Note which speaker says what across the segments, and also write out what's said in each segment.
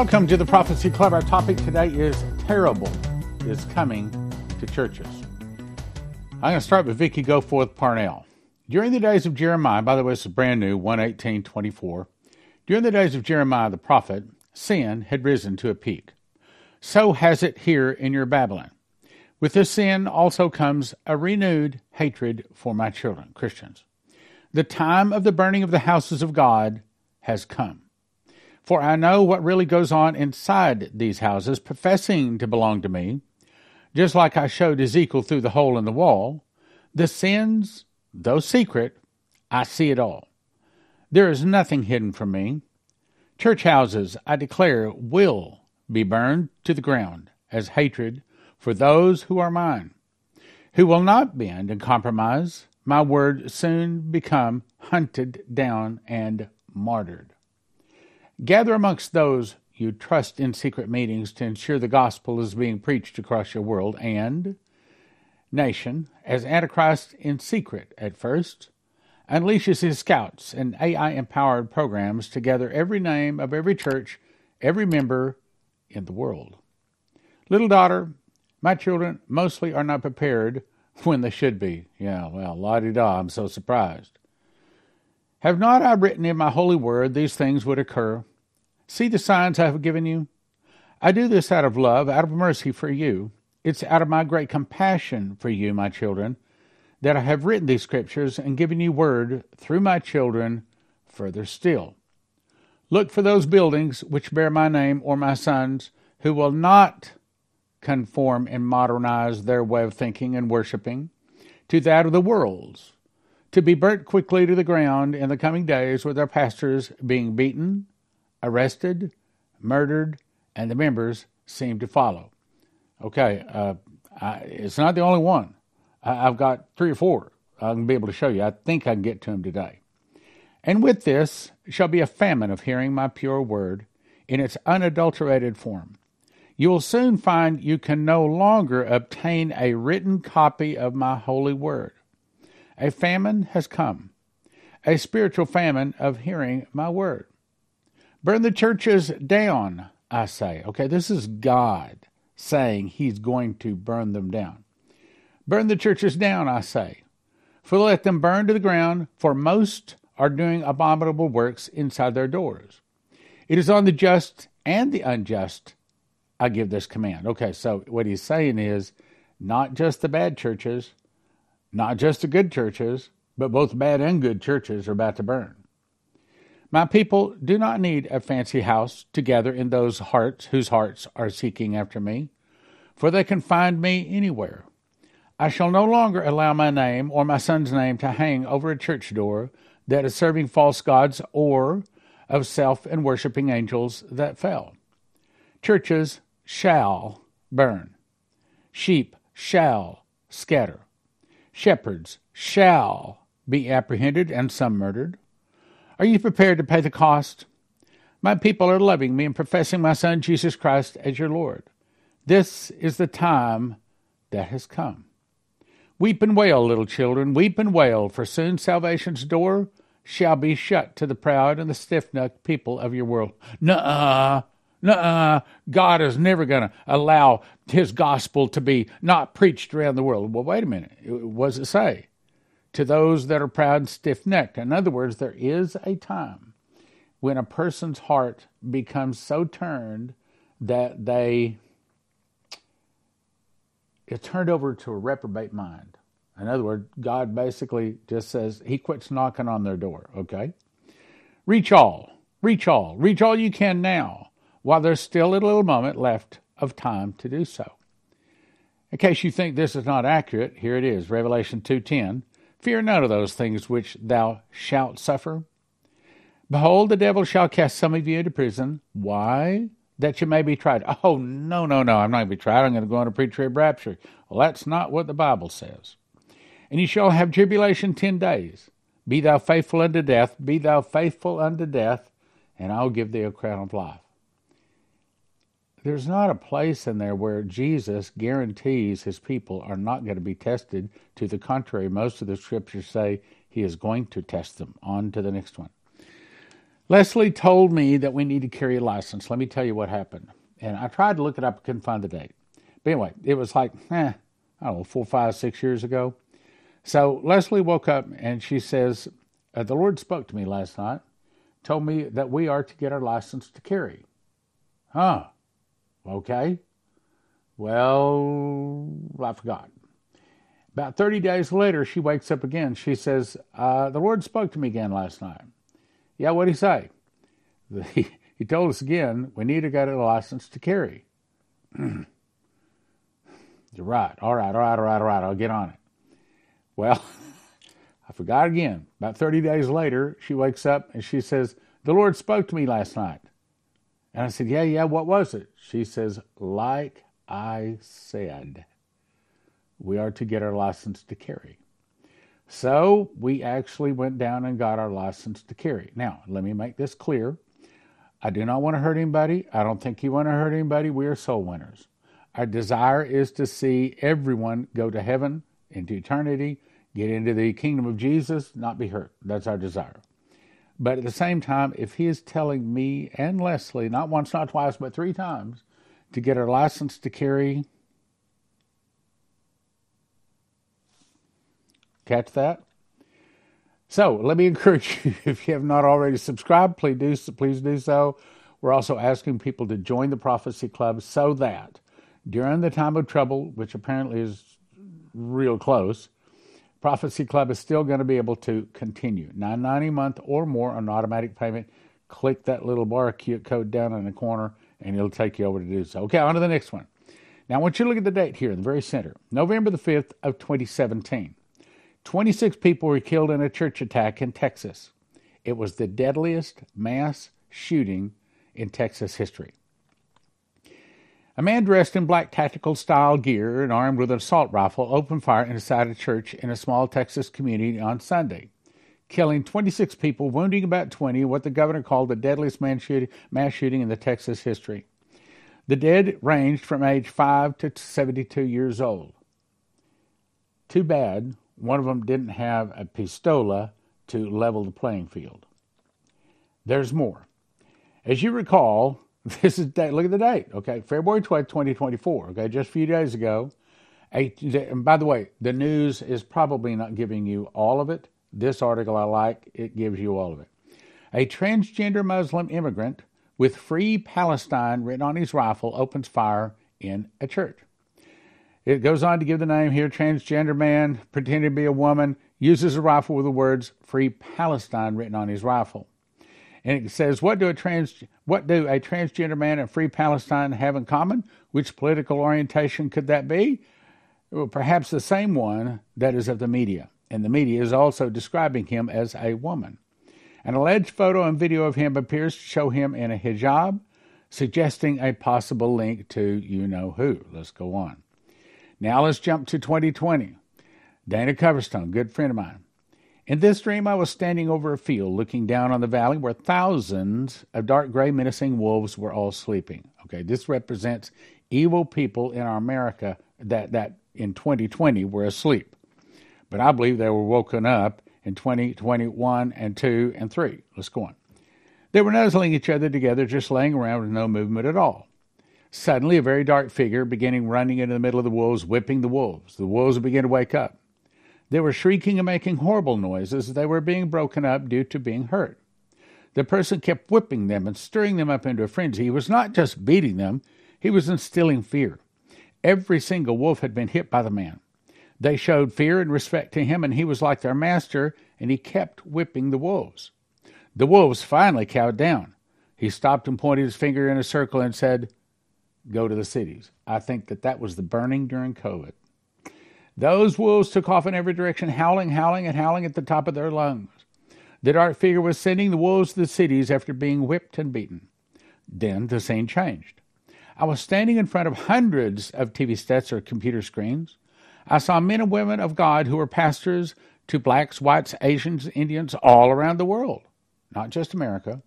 Speaker 1: Welcome to the Prophecy Club. Our topic today is terrible is coming to churches. I'm going to start with Vicki Goforth Parnell. During the days of Jeremiah, by the way, this is brand new, 11824. During the days of Jeremiah the prophet, sin had risen to a peak. So has it here in your Babylon. With this sin also comes a renewed hatred for my children, Christians. The time of the burning of the houses of God has come. For I know what really goes on inside these houses, professing to belong to me, just like I showed Ezekiel through the hole in the wall. The sins, though secret, I see it all. There is nothing hidden from me. Church houses, I declare, will be burned to the ground as hatred for those who are mine, who will not bend and compromise. My word soon become hunted down and martyred. Gather amongst those you trust in secret meetings to ensure the gospel is being preached across your world and nation as Antichrist in secret at first unleashes his scouts and AI empowered programs to gather every name of every church, every member in the world. Little daughter, my children mostly are not prepared when they should be. Yeah, well, la di da, I'm so surprised. Have not I written in my holy word these things would occur? See the signs I have given you? I do this out of love, out of mercy for you. It's out of my great compassion for you, my children, that I have written these scriptures and given you word through my children further still. Look for those buildings which bear my name or my son's, who will not conform and modernize their way of thinking and worshiping to that of the world's, to be burnt quickly to the ground in the coming days with their pastors being beaten, arrested, murdered, and the members seem to follow. Okay, uh, I, it's not the only one. I, have got three or four to be able to show you. I think I can get to them today. And with this shall be a famine of hearing my pure word in its unadulterated form you will soon find you can no longer obtain a written copy of my holy word. A famine has come, a spiritual famine of hearing my word. Burn the churches down, I say. Okay, this is God saying he's going to burn them down. Burn the churches down, I say. For let them burn to the ground, for most are doing abominable works inside their doors. It is on the just and the unjust I give this command. Okay, so what he's saying is not just the bad churches, not just the good churches, but both bad and good churches are about to burn. My people do not need a fancy house to gather in those hearts whose hearts are seeking after me, for they can find me anywhere. I shall no longer allow my name or my son's name to hang over a church door that is serving false gods or of self and worshiping angels that fell. Churches shall burn. Sheep shall scatter. Shepherds shall be apprehended and some murdered. Are you prepared to pay the cost? My people are loving me and professing my Son Jesus Christ as your Lord. This is the time that has come. Weep and wail, little children, weep and wail, for soon salvation's door shall be shut to the proud and the stiff necked people of your world. Nuh-uh, Nuh-uh. God is never going to allow his gospel to be not preached around the world. Well, wait a minute. What does it say? To those that are proud and stiff necked. In other words, there is a time when a person's heart becomes so turned that they it's turned over to a reprobate mind. In other words, God basically just says he quits knocking on their door, okay? Reach all, reach all, reach all you can now while there's still a little moment left of time to do so. In case you think this is not accurate, here it is, Revelation 2:10. Fear none of those things which thou shalt suffer. Behold, the devil shall cast some of you into prison. Why? That you may be tried. Oh, no, no, no, I'm not going to be tried. I'm going to go on a pre-trib rapture. Well, that's not what the Bible says. And you shall have tribulation ten days. Be thou faithful unto death, be thou faithful unto death, and I'll give thee a crown of life there's not a place in there where Jesus guarantees his people are not going to be tested. To the contrary, most of the scriptures say he is going to test them. On to the next one. Leslie told me that we need to carry a license. Let me tell you what happened. And I tried to look it up, I couldn't find the date. But anyway, it was like, eh, I don't know, four, five, six years ago. So Leslie woke up and she says, uh, The Lord spoke to me last night, told me that we are to get our license to carry. Huh. Okay. Well, I forgot. About 30 days later, she wakes up again. She says, uh, The Lord spoke to me again last night. Yeah, what'd he say? He, he told us again, we need to get a license to carry. You're right. All right, all right, all right, all right. I'll get on it. Well, I forgot again. About 30 days later, she wakes up and she says, The Lord spoke to me last night. And I said, Yeah, yeah, what was it? She says, Like I said, we are to get our license to carry. So we actually went down and got our license to carry. Now, let me make this clear. I do not want to hurt anybody. I don't think you want to hurt anybody. We are soul winners. Our desire is to see everyone go to heaven, into eternity, get into the kingdom of Jesus, not be hurt. That's our desire. But at the same time, if he is telling me and Leslie, not once, not twice, but three times, to get our license to carry, catch that? So let me encourage you, if you have not already subscribed, please do, please do so. We're also asking people to join the Prophecy Club so that during the time of trouble, which apparently is real close, Prophecy Club is still going to be able to continue. Nine ninety a month or more on automatic payment. Click that little bar code down in the corner and it'll take you over to do so. Okay, on to the next one. Now I want you to look at the date here in the very center. November the 5th of 2017. 26 people were killed in a church attack in Texas. It was the deadliest mass shooting in Texas history. A man dressed in black tactical style gear and armed with an assault rifle opened fire inside a church in a small Texas community on Sunday, killing 26 people, wounding about 20, what the governor called the deadliest mass shooting in the Texas history. The dead ranged from age 5 to 72 years old. Too bad one of them didn't have a pistola to level the playing field. There's more. As you recall, this is date, look at the date, okay? February 12th, 2024, okay? Just a few days ago. A, and by the way, the news is probably not giving you all of it. This article I like, it gives you all of it. A transgender Muslim immigrant with Free Palestine written on his rifle opens fire in a church. It goes on to give the name here transgender man, pretending to be a woman, uses a rifle with the words Free Palestine written on his rifle. And it says, what do a trans what do a transgender man and Free Palestine have in common? Which political orientation could that be? Well, perhaps the same one that is of the media. And the media is also describing him as a woman. An alleged photo and video of him appears to show him in a hijab, suggesting a possible link to you know who. Let's go on. Now let's jump to 2020. Dana Coverstone, good friend of mine. In this dream, I was standing over a field looking down on the valley where thousands of dark gray menacing wolves were all sleeping. Okay, this represents evil people in our America that, that in 2020 were asleep. But I believe they were woken up in 2021 and 2 and 3. Let's go on. They were nuzzling each other together, just laying around with no movement at all. Suddenly, a very dark figure beginning running into the middle of the wolves, whipping the wolves. The wolves began to wake up. They were shrieking and making horrible noises. They were being broken up due to being hurt. The person kept whipping them and stirring them up into a frenzy. He was not just beating them, he was instilling fear. Every single wolf had been hit by the man. They showed fear and respect to him, and he was like their master, and he kept whipping the wolves. The wolves finally cowed down. He stopped and pointed his finger in a circle and said, go to the cities. I think that that was the burning during COVID. Those wolves took off in every direction, howling, howling, and howling at the top of their lungs. The dark figure was sending the wolves to the cities after being whipped and beaten. Then the scene changed. I was standing in front of hundreds of TV sets or computer screens. I saw men and women of God who were pastors to blacks, whites, Asians, Indians all around the world, not just America.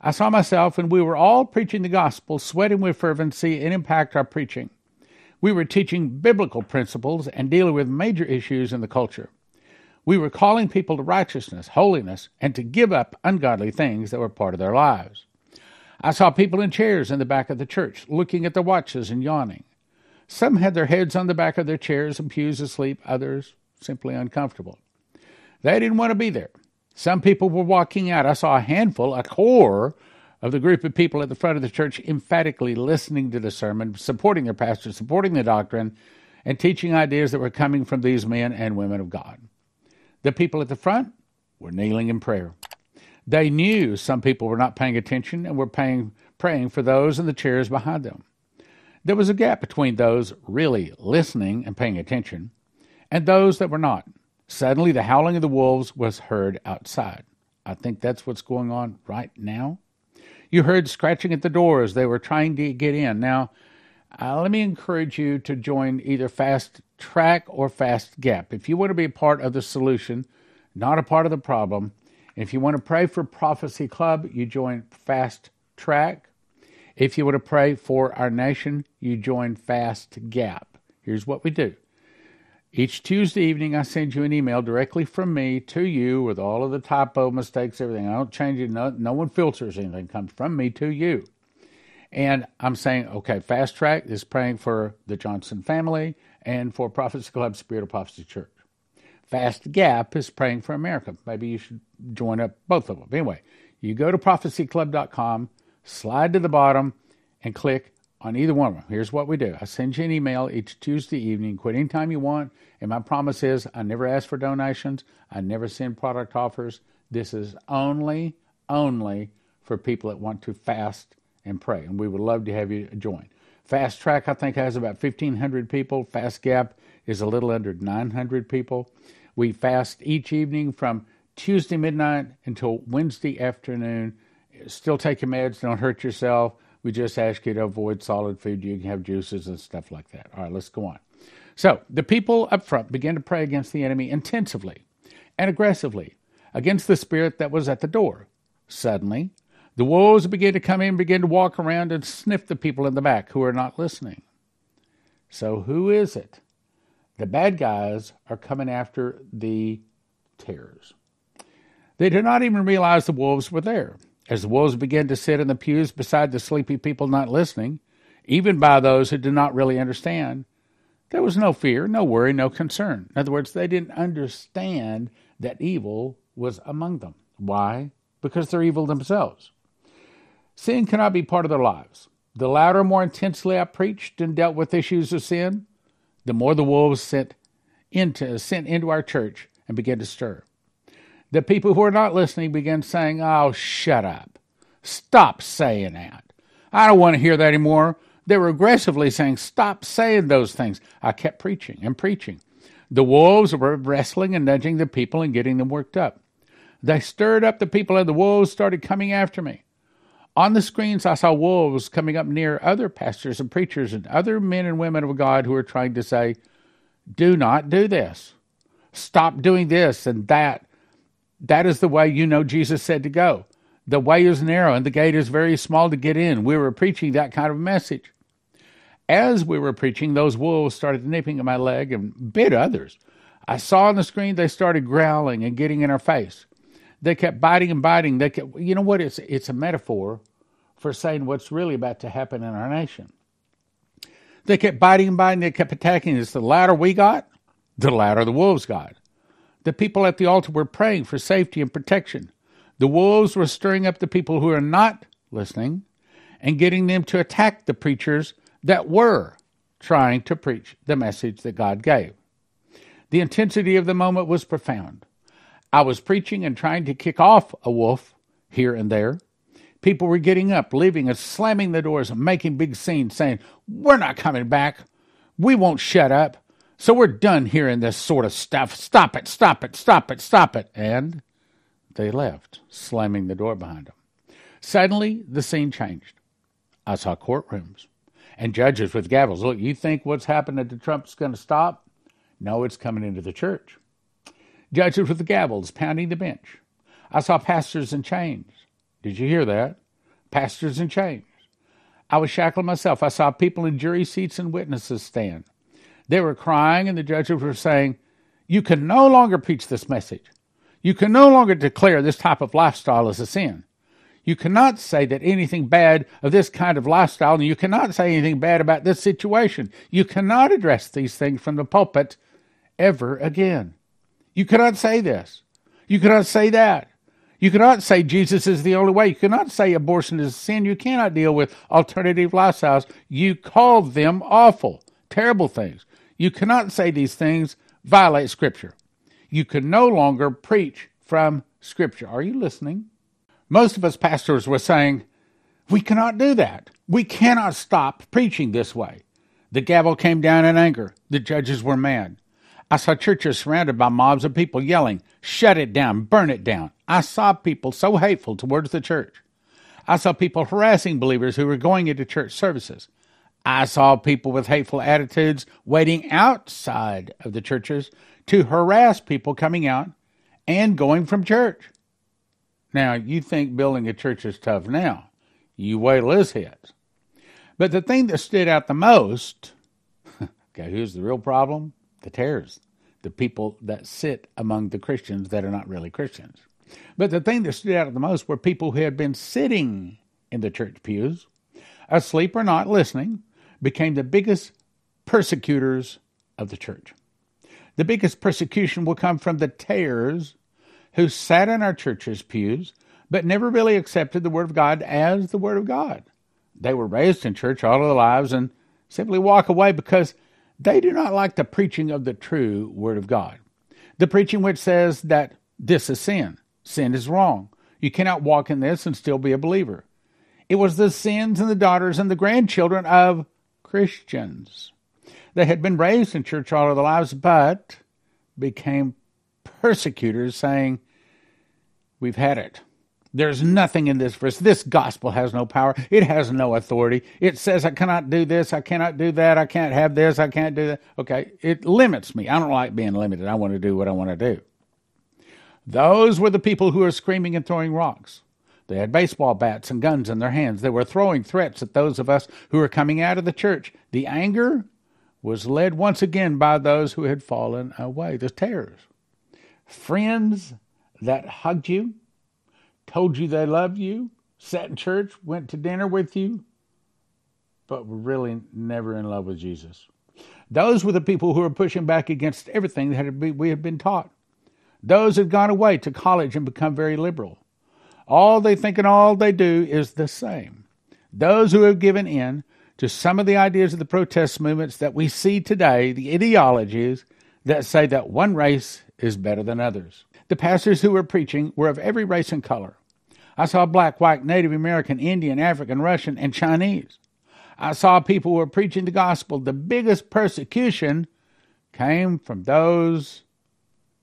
Speaker 1: I saw myself, and we were all preaching the gospel, sweating with fervency and impact our preaching. We were teaching biblical principles and dealing with major issues in the culture. We were calling people to righteousness, holiness, and to give up ungodly things that were part of their lives. I saw people in chairs in the back of the church, looking at their watches and yawning. Some had their heads on the back of their chairs and pews asleep, others simply uncomfortable. They didn't want to be there. Some people were walking out. I saw a handful, a core of the group of people at the front of the church emphatically listening to the sermon, supporting their pastor, supporting the doctrine, and teaching ideas that were coming from these men and women of God. The people at the front were kneeling in prayer. They knew some people were not paying attention and were paying, praying for those in the chairs behind them. There was a gap between those really listening and paying attention and those that were not. Suddenly, the howling of the wolves was heard outside. I think that's what's going on right now. You heard scratching at the doors. They were trying to get in. Now, uh, let me encourage you to join either Fast Track or Fast Gap. If you want to be a part of the solution, not a part of the problem, if you want to pray for Prophecy Club, you join Fast Track. If you want to pray for our nation, you join Fast Gap. Here's what we do each Tuesday evening, I send you an email directly from me to you with all of the typo mistakes, everything. I don't change it. No, no one filters anything. Comes from me to you. And I'm saying, okay, Fast Track is praying for the Johnson family and for Prophecy Club Spirit of Prophecy Church. Fast Gap is praying for America. Maybe you should join up both of them. Anyway, you go to prophecyclub.com, slide to the bottom, and click on either one of them. Here's what we do I send you an email each Tuesday evening, quit anytime you want. And my promise is I never ask for donations, I never send product offers. This is only, only for people that want to fast and pray. And we would love to have you join. Fast Track, I think, has about 1,500 people. Fast Gap is a little under 900 people. We fast each evening from Tuesday midnight until Wednesday afternoon. Still take your meds, don't hurt yourself. We just ask you to avoid solid food. You can have juices and stuff like that. All right, let's go on. So the people up front began to pray against the enemy intensively and aggressively against the spirit that was at the door. Suddenly, the wolves began to come in, begin to walk around and sniff the people in the back who are not listening. So, who is it? The bad guys are coming after the tares. They did not even realize the wolves were there. As the wolves began to sit in the pews beside the sleepy people not listening, even by those who did not really understand, there was no fear, no worry, no concern. In other words, they didn't understand that evil was among them. Why? Because they're evil themselves. Sin cannot be part of their lives. The louder, more intensely I preached and dealt with issues of sin, the more the wolves sent into, sent into our church and began to stir. The people who were not listening began saying, Oh, shut up. Stop saying that. I don't want to hear that anymore. They were aggressively saying, Stop saying those things. I kept preaching and preaching. The wolves were wrestling and nudging the people and getting them worked up. They stirred up the people, and the wolves started coming after me. On the screens, I saw wolves coming up near other pastors and preachers and other men and women of God who were trying to say, Do not do this. Stop doing this and that. That is the way you know Jesus said to go. The way is narrow and the gate is very small to get in. We were preaching that kind of message. As we were preaching, those wolves started nipping at my leg and bit others. I saw on the screen they started growling and getting in our face. They kept biting and biting. They kept, you know what? It's it's a metaphor for saying what's really about to happen in our nation. They kept biting and biting. They kept attacking us. The louder we got, the louder the wolves got. The people at the altar were praying for safety and protection. The wolves were stirring up the people who are not listening and getting them to attack the preachers that were trying to preach the message that God gave. The intensity of the moment was profound. I was preaching and trying to kick off a wolf here and there. People were getting up, leaving and slamming the doors and making big scenes, saying, We're not coming back. We won't shut up. So we're done hearing this sort of stuff. Stop it, stop it, stop it, stop it. And they left, slamming the door behind them. Suddenly, the scene changed. I saw courtrooms and judges with gavels. Look, you think what's happening to Trump's going to stop? No, it's coming into the church. Judges with gavels pounding the bench. I saw pastors in chains. Did you hear that? Pastors in chains. I was shackled myself. I saw people in jury seats and witnesses stand. They were crying, and the judges were saying, You can no longer preach this message. You can no longer declare this type of lifestyle as a sin. You cannot say that anything bad of this kind of lifestyle, and you cannot say anything bad about this situation. You cannot address these things from the pulpit ever again. You cannot say this. You cannot say that. You cannot say Jesus is the only way. You cannot say abortion is a sin. You cannot deal with alternative lifestyles. You call them awful, terrible things. You cannot say these things violate Scripture. You can no longer preach from Scripture. Are you listening? Most of us pastors were saying, we cannot do that. We cannot stop preaching this way. The gavel came down in anger. The judges were mad. I saw churches surrounded by mobs of people yelling, Shut it down, burn it down. I saw people so hateful towards the church. I saw people harassing believers who were going into church services. I saw people with hateful attitudes waiting outside of the churches to harass people coming out and going from church. Now, you think building a church is tough now. You wait till this hits. But the thing that stood out the most, okay, who's the real problem the tares, the people that sit among the Christians that are not really Christians. But the thing that stood out the most were people who had been sitting in the church pews, asleep or not listening, became the biggest persecutors of the church. The biggest persecution will come from the tares who sat in our church's pews but never really accepted the Word of God as the Word of God. They were raised in church all their lives and simply walk away because they do not like the preaching of the true Word of God. The preaching which says that this is sin, sin is wrong. You cannot walk in this and still be a believer. It was the sins and the daughters and the grandchildren of Christians. They had been raised in church all of their lives, but became persecutors, saying, We've had it. There's nothing in this verse. This gospel has no power. It has no authority. It says I cannot do this, I cannot do that, I can't have this, I can't do that. Okay, it limits me. I don't like being limited. I want to do what I want to do. Those were the people who were screaming and throwing rocks. They had baseball bats and guns in their hands. They were throwing threats at those of us who were coming out of the church. The anger was led once again by those who had fallen away, the tares. Friends that hugged you, told you they loved you, sat in church, went to dinner with you, but were really never in love with Jesus. Those were the people who were pushing back against everything that we had been taught. Those had gone away to college and become very liberal. All they think and all they do is the same. Those who have given in to some of the ideas of the protest movements that we see today, the ideologies that say that one race is better than others. The pastors who were preaching were of every race and color. I saw black, white, Native American, Indian, African, Russian, and Chinese. I saw people who were preaching the gospel. The biggest persecution came from those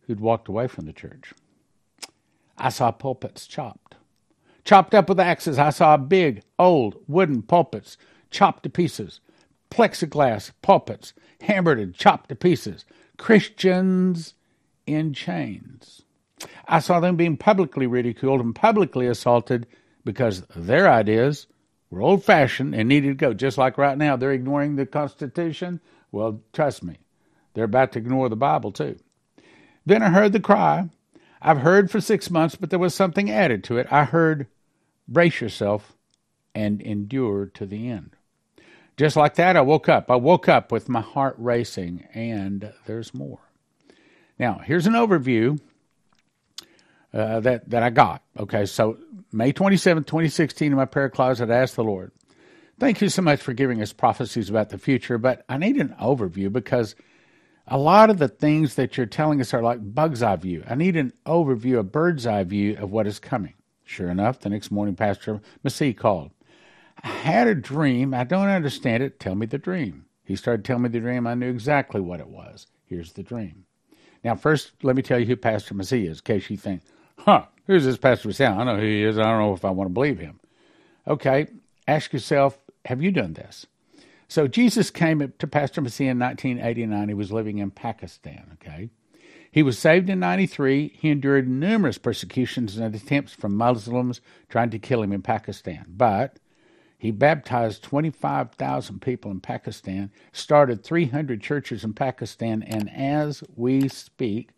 Speaker 1: who'd walked away from the church. I saw pulpits chopped. Chopped up with axes, I saw big, old wooden pulpits chopped to pieces, plexiglass pulpits hammered and chopped to pieces, Christians in chains. I saw them being publicly ridiculed and publicly assaulted because their ideas were old fashioned and needed to go. Just like right now, they're ignoring the Constitution. Well, trust me, they're about to ignore the Bible too. Then I heard the cry. I've heard for six months, but there was something added to it. I heard, brace yourself and endure to the end. Just like that, I woke up. I woke up with my heart racing, and there's more. Now, here's an overview uh, that that I got. Okay, so May 27, 2016, in my prayer closet, I asked the Lord, "Thank you so much for giving us prophecies about the future, but I need an overview because a lot of the things that you're telling us are like bug's eye view. I need an overview, a bird's eye view of what is coming." Sure enough, the next morning, Pastor Masih called. I had a dream. I don't understand it. Tell me the dream. He started telling me the dream. I knew exactly what it was. Here's the dream. Now, first, let me tell you who Pastor Masih is, in case you think, huh, who's this Pastor Masih? I know who he is. I don't know if I want to believe him. Okay, ask yourself, have you done this? So Jesus came to Pastor Masih in 1989. He was living in Pakistan, okay? He was saved in 93. He endured numerous persecutions and attempts from Muslims trying to kill him in Pakistan. But He baptized 25,000 people in Pakistan, started 300 churches in Pakistan, and as we speak,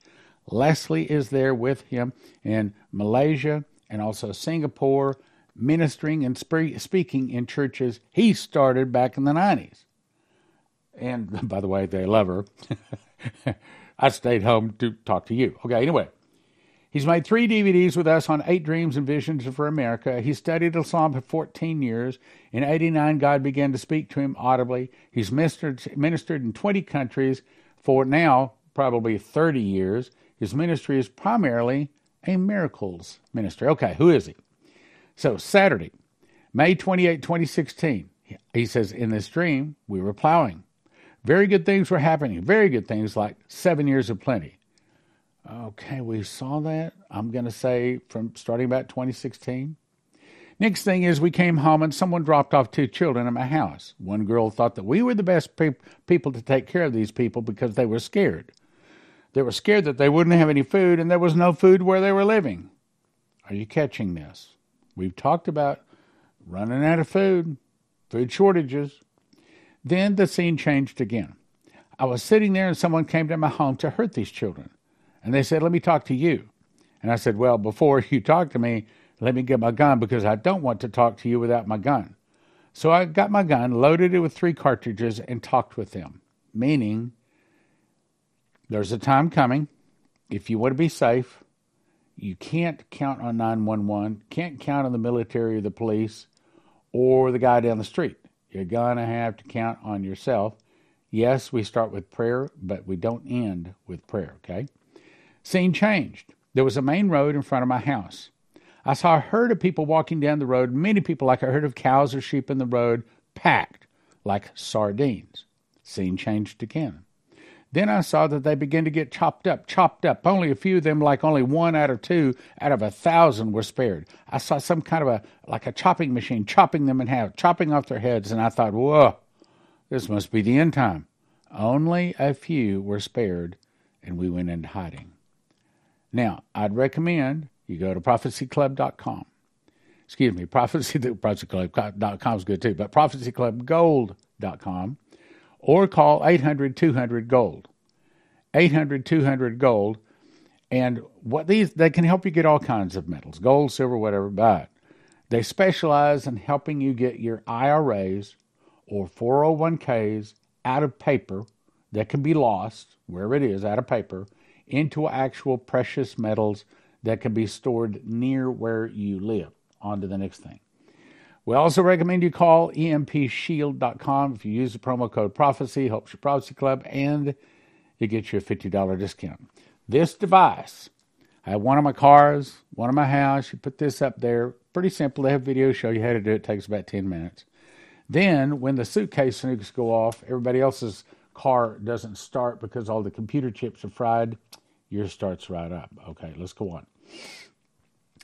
Speaker 1: Leslie is there with him in Malaysia and also Singapore, ministering and speaking in churches he started back in the 90s. And by the way, they love her. I stayed home to talk to you. Okay, anyway. He's made three DVDs with us on Eight Dreams and Visions for America. He studied Islam for 14 years. In 89, God began to speak to him audibly. He's ministered, ministered in 20 countries for now probably 30 years. His ministry is primarily a miracles ministry. Okay, who is he? So, Saturday, May 28, 2016, he says, In this dream, we were plowing. Very good things were happening. Very good things like seven years of plenty. Okay, we saw that. I'm going to say from starting about 2016. Next thing is we came home and someone dropped off two children in my house. One girl thought that we were the best pe- people to take care of these people because they were scared. They were scared that they wouldn't have any food and there was no food where they were living. Are you catching this? We've talked about running out of food, food shortages. Then the scene changed again. I was sitting there and someone came to my home to hurt these children. And they said, Let me talk to you. And I said, Well, before you talk to me, let me get my gun because I don't want to talk to you without my gun. So I got my gun, loaded it with three cartridges, and talked with them, meaning there's a time coming. If you want to be safe, you can't count on 911, can't count on the military or the police or the guy down the street. You're going to have to count on yourself. Yes, we start with prayer, but we don't end with prayer, okay? Scene changed. There was a main road in front of my house. I saw a herd of people walking down the road, many people like a herd of cows or sheep in the road, packed like sardines. Scene changed again. Then I saw that they began to get chopped up, chopped up. Only a few of them, like only one out of two out of a thousand, were spared. I saw some kind of a, like a chopping machine, chopping them in half, chopping off their heads, and I thought, whoa, this must be the end time. Only a few were spared, and we went into hiding. Now, I'd recommend you go to prophecyclub.com. Excuse me, prophecy, prophecyclub.com is good too, but prophecyclubgold.com or call 800 200 gold. 800 200 gold. And what these, they can help you get all kinds of metals, gold, silver, whatever, but they specialize in helping you get your IRAs or 401ks out of paper that can be lost, wherever it is, out of paper, into actual precious metals that can be stored near where you live. On to the next thing. We also recommend you call empshield.com. If you use the promo code prophecy, helps your prophecy club, and it gets you a $50 discount. This device, I have one of my cars, one of my house. You put this up there. Pretty simple. They have videos show you how to do it. it takes about 10 minutes. Then, when the suitcase nukes go off, everybody else's car doesn't start because all the computer chips are fried. Yours starts right up. Okay, let's go on.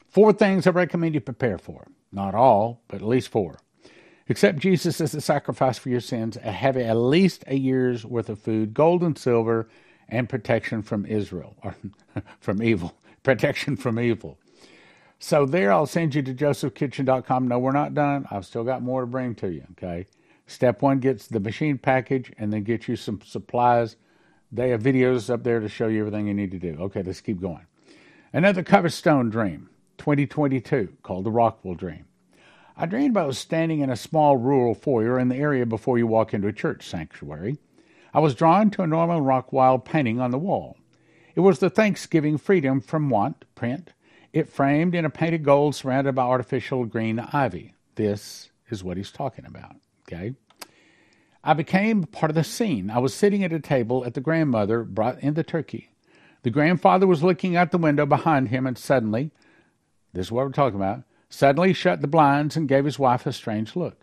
Speaker 1: Four things I recommend you prepare for. Not all, but at least four. Accept Jesus as the sacrifice for your sins. Have at least a year's worth of food, gold and silver, and protection from Israel, or from evil. Protection from evil. So there, I'll send you to josephkitchen.com. No, we're not done. I've still got more to bring to you. Okay. Step one gets the machine package, and then get you some supplies. They have videos up there to show you everything you need to do. Okay, let's keep going. Another Coverstone dream. 2022 called the Rockwell Dream. I dreamed I was standing in a small rural foyer in the area before you walk into a church sanctuary. I was drawn to a Norman Rockwell painting on the wall. It was the Thanksgiving Freedom from Want print. It framed in a painted gold surrounded by artificial green ivy. This is what he's talking about. Okay. I became part of the scene. I was sitting at a table at the grandmother brought in the turkey. The grandfather was looking out the window behind him, and suddenly this is what we're talking about, suddenly shut the blinds and gave his wife a strange look.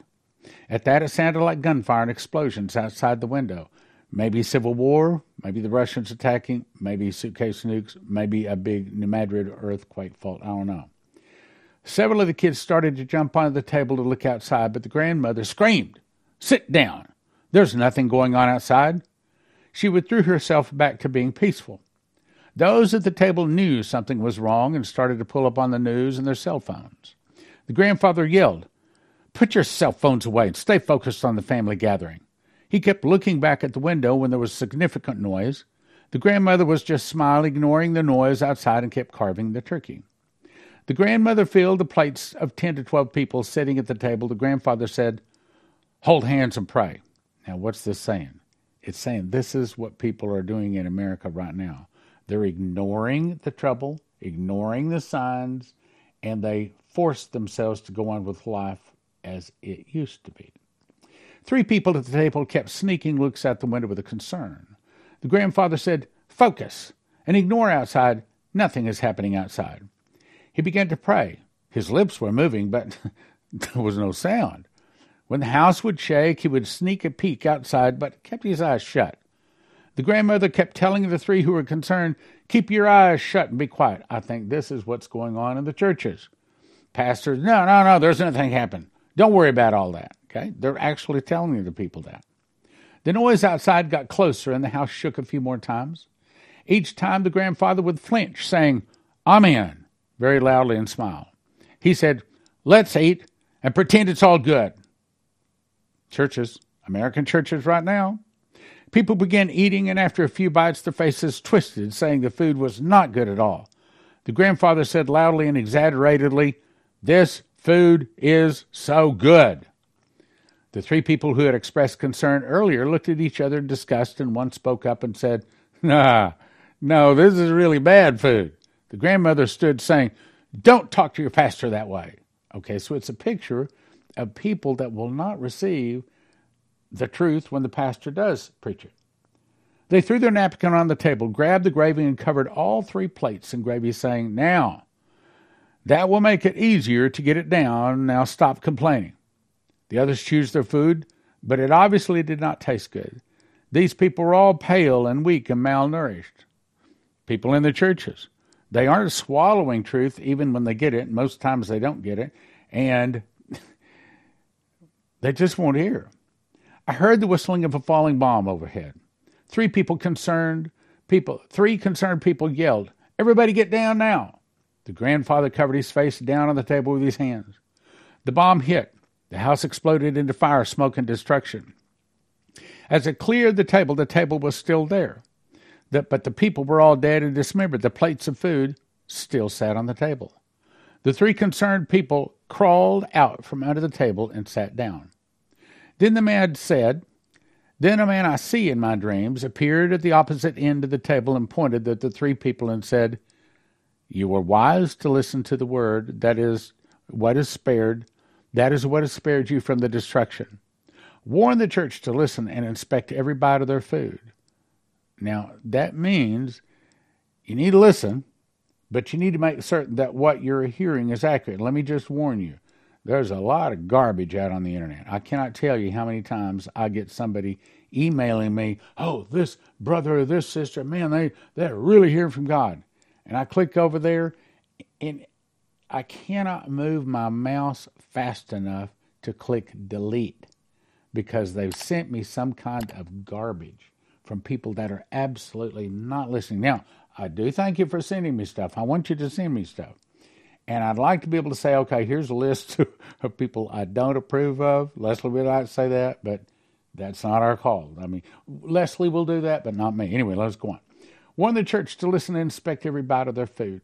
Speaker 1: At that, it sounded like gunfire and explosions outside the window. Maybe civil war, maybe the Russians attacking, maybe suitcase nukes, maybe a big New Madrid earthquake fault. I don't know. Several of the kids started to jump onto the table to look outside, but the grandmother screamed, Sit down! There's nothing going on outside. She withdrew herself back to being peaceful. Those at the table knew something was wrong and started to pull up on the news and their cell phones. The grandfather yelled, Put your cell phones away and stay focused on the family gathering. He kept looking back at the window when there was significant noise. The grandmother was just smiling, ignoring the noise outside, and kept carving the turkey. The grandmother filled the plates of 10 to 12 people sitting at the table. The grandfather said, Hold hands and pray. Now, what's this saying? It's saying this is what people are doing in America right now. They're ignoring the trouble, ignoring the signs, and they force themselves to go on with life as it used to be. Three people at the table kept sneaking looks out the window with a concern. The grandfather said, Focus and ignore outside. Nothing is happening outside. He began to pray. His lips were moving, but there was no sound. When the house would shake, he would sneak a peek outside, but kept his eyes shut. The grandmother kept telling the three who were concerned, Keep your eyes shut and be quiet. I think this is what's going on in the churches. Pastors, no, no, no, there's nothing happened. Don't worry about all that. Okay? They're actually telling the people that. The noise outside got closer and the house shook a few more times. Each time the grandfather would flinch, saying, Amen, very loudly and smile. He said, Let's eat and pretend it's all good. Churches, American churches right now, People began eating, and after a few bites, their faces twisted, saying the food was not good at all. The grandfather said loudly and exaggeratedly, This food is so good. The three people who had expressed concern earlier looked at each other in disgust, and one spoke up and said, Nah, no, this is really bad food. The grandmother stood saying, Don't talk to your pastor that way. Okay, so it's a picture of people that will not receive the truth when the pastor does preach it. They threw their napkin on the table, grabbed the gravy, and covered all three plates in gravy, saying, Now, that will make it easier to get it down. Now stop complaining. The others choose their food, but it obviously did not taste good. These people were all pale and weak and malnourished. People in the churches. They aren't swallowing truth even when they get it. Most times they don't get it. And they just won't hear. I heard the whistling of a falling bomb overhead. Three people concerned people three concerned people yelled, Everybody get down now. The grandfather covered his face down on the table with his hands. The bomb hit. The house exploded into fire, smoke, and destruction. As it cleared the table, the table was still there. The, but the people were all dead and dismembered. The plates of food still sat on the table. The three concerned people crawled out from under the table and sat down. Then the man said, Then a man I see in my dreams appeared at the opposite end of the table and pointed at the three people and said, You were wise to listen to the word, that is what is spared, that is what has spared you from the destruction. Warn the church to listen and inspect every bite of their food. Now, that means you need to listen, but you need to make certain that what you're hearing is accurate. Let me just warn you there's a lot of garbage out on the internet. I cannot tell you how many times I get somebody emailing me, "Oh, this brother or this sister, man, they they're really hearing from God." And I click over there, and I cannot move my mouse fast enough to click delete because they've sent me some kind of garbage from people that are absolutely not listening. Now, I do thank you for sending me stuff. I want you to send me stuff. And I'd like to be able to say, okay, here's a list of people I don't approve of. Leslie would like to say that, but that's not our call. I mean, Leslie will do that, but not me. Anyway, let's go on. Warn the church to listen and inspect every bite of their food,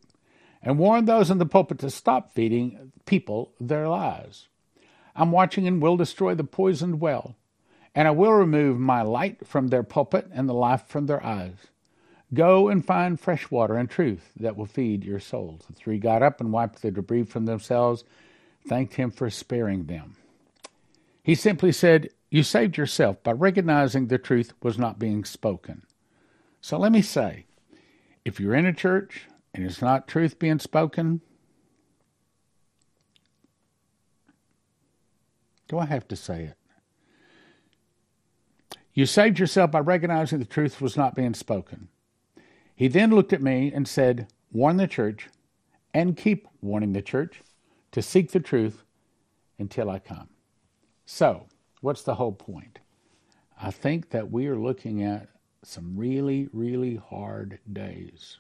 Speaker 1: and warn those in the pulpit to stop feeding people their lies. I'm watching and will destroy the poisoned well, and I will remove my light from their pulpit and the life from their eyes. Go and find fresh water and truth that will feed your souls. The three got up and wiped the debris from themselves, thanked him for sparing them. He simply said, You saved yourself by recognizing the truth was not being spoken. So let me say, if you're in a church and it's not truth being spoken, do I have to say it? You saved yourself by recognizing the truth was not being spoken. He then looked at me and said, Warn the church and keep warning the church to seek the truth until I come. So, what's the whole point? I think that we are looking at some really, really hard days.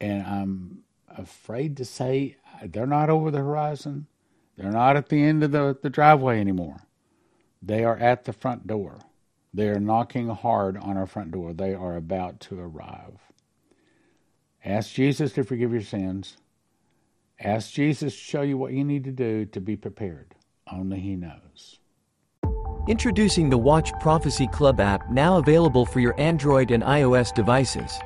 Speaker 1: And I'm afraid to say they're not over the horizon. They're not at the end of the, the driveway anymore. They are at the front door. They are knocking hard on our front door. They are about to arrive. Ask Jesus to forgive your sins. Ask Jesus to show you what you need to do to be prepared. Only He knows.
Speaker 2: Introducing the Watch Prophecy Club app now available for your Android and iOS devices.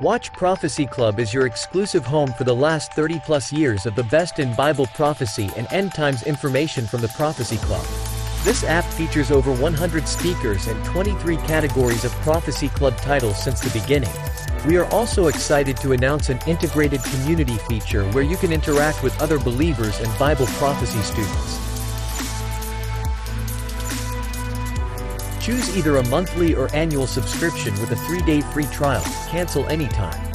Speaker 2: Watch Prophecy Club is your exclusive home for the last 30 plus years of the best in Bible prophecy and end times information from the Prophecy Club. This app features over 100 speakers and 23 categories of Prophecy Club titles since the beginning. We are also excited to announce an integrated community feature where you can interact with other believers and Bible prophecy students. Choose either a monthly or annual subscription with a three-day free trial. Cancel anytime.